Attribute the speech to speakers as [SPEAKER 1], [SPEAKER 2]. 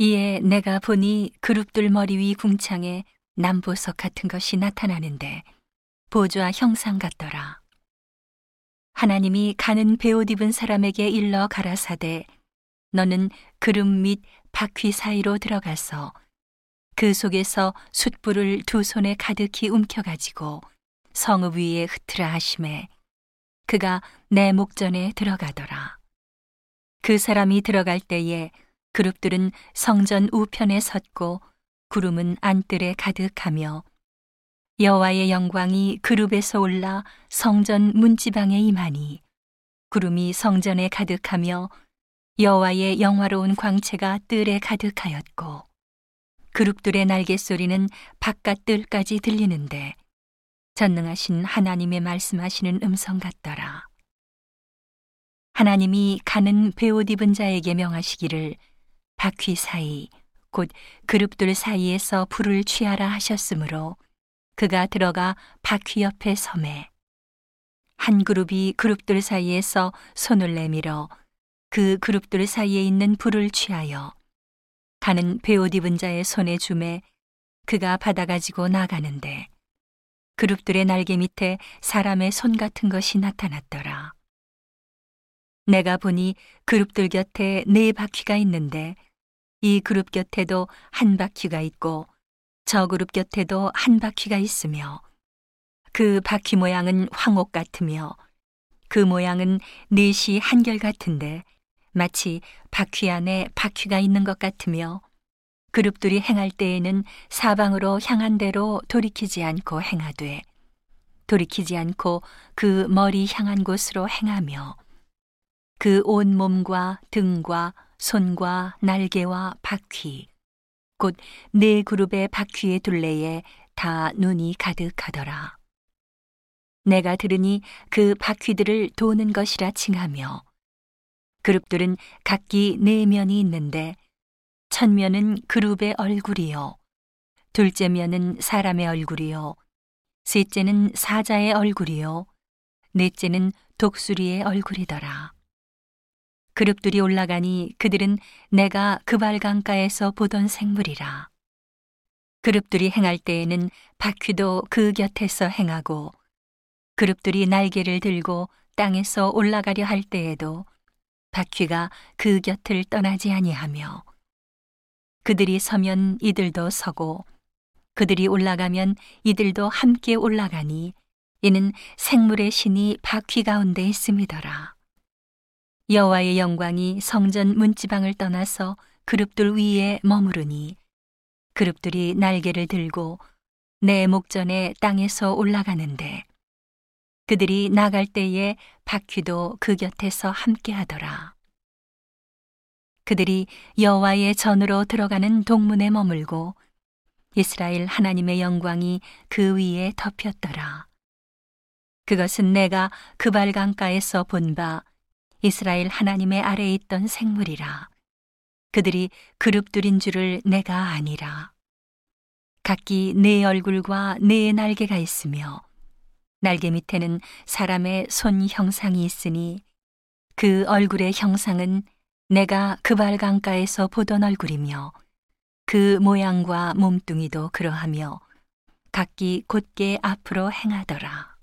[SPEAKER 1] 이에 내가 보니 그룹들 머리 위 궁창에 남보석 같은 것이 나타나는데 보좌 형상 같더라. 하나님이 가는 베옷 입은 사람에게 일러 가라사대 너는 그름 및 바퀴 사이로 들어가서 그 속에서 숯불을 두 손에 가득히 움켜가지고 성읍 위에 흩트라 하심에 그가 내 목전에 들어가더라. 그 사람이 들어갈 때에 그룹들은 성전 우편에 섰고 구름은 안뜰에 가득하며 여호와의 영광이 그룹에서 올라 성전 문지방에 임하니 구름이 성전에 가득하며 여호와의 영화로운 광채가 뜰에 가득하였고 그룹들의 날개 소리는 바깥 뜰까지 들리는데 전능하신 하나님의 말씀하시는 음성 같더라. 하나님이 가는 베옷 입은 자에게 명하시기를 바퀴 사이 곧 그룹들 사이에서 불을 취하라 하셨으므로 그가 들어가 바퀴 옆에 섬에 한 그룹이 그룹들 사이에서 손을 내밀어 그 그룹들 사이에 있는 불을 취하여 가는 베옷 입은 자의 손에 줌에 그가 받아 가지고 나가는데 그룹들의 날개 밑에 사람의 손 같은 것이 나타났더라. 내가 보니 그룹들 곁에 네 바퀴가 있는데 이 그룹 곁에도 한 바퀴가 있고 저 그룹 곁에도 한 바퀴가 있으며 그 바퀴 모양은 황옥 같으며 그 모양은 넷이 한결 같은데 마치 바퀴 안에 바퀴가 있는 것 같으며 그룹들이 행할 때에는 사방으로 향한 대로 돌이키지 않고 행하되 돌이키지 않고 그 머리 향한 곳으로 행하며 그 온 몸과 등과 손과 날개와 바퀴, 곧 네 그룹의 바퀴의 둘레에 다 눈이 가득하더라. 내가 들으니 그 바퀴들을 도는 것이라 칭하며, 그룹들은 각기 네 면이 있는데, 첫 면은 그룹의 얼굴이요, 둘째 면은 사람의 얼굴이요, 셋째는 사자의 얼굴이요, 넷째는 독수리의 얼굴이더라. 그룹들이 올라가니 그들은 내가 그발강가에서 보던 생물이라. 그룹들이 행할 때에는 바퀴도 그 곁에서 행하고 그룹들이 날개를 들고 땅에서 올라가려 할 때에도 바퀴가 그 곁을 떠나지 아니하며 그들이 서면 이들도 서고 그들이 올라가면 이들도 함께 올라가니 이는 생물의 신이 바퀴 가운데 있음이더라. 여호와의 영광이 성전 문지방을 떠나서 그룹들 위에 머무르니 그룹들이 날개를 들고 내 목전에 땅에서 올라가는데 그들이 나갈 때에 바퀴도 그 곁에서 함께 하더라. 그들이 여호와의 전으로 들어가는 동문에 머물고 이스라엘 하나님의 영광이 그 위에 덮였더라. 그것은 내가 그발강가에서 본 바 이스라엘 하나님의 아래에 있던 생물이라. 그들이 그룹들인 줄을 내가 아니라. 각기 네 얼굴과 네 날개가 있으며 날개 밑에는 사람의 손 형상이 있으니 그 얼굴의 형상은 내가 그발강가에서 보던 얼굴이며 그 모양과 몸뚱이도 그러하며 각기 곧게 앞으로 행하더라.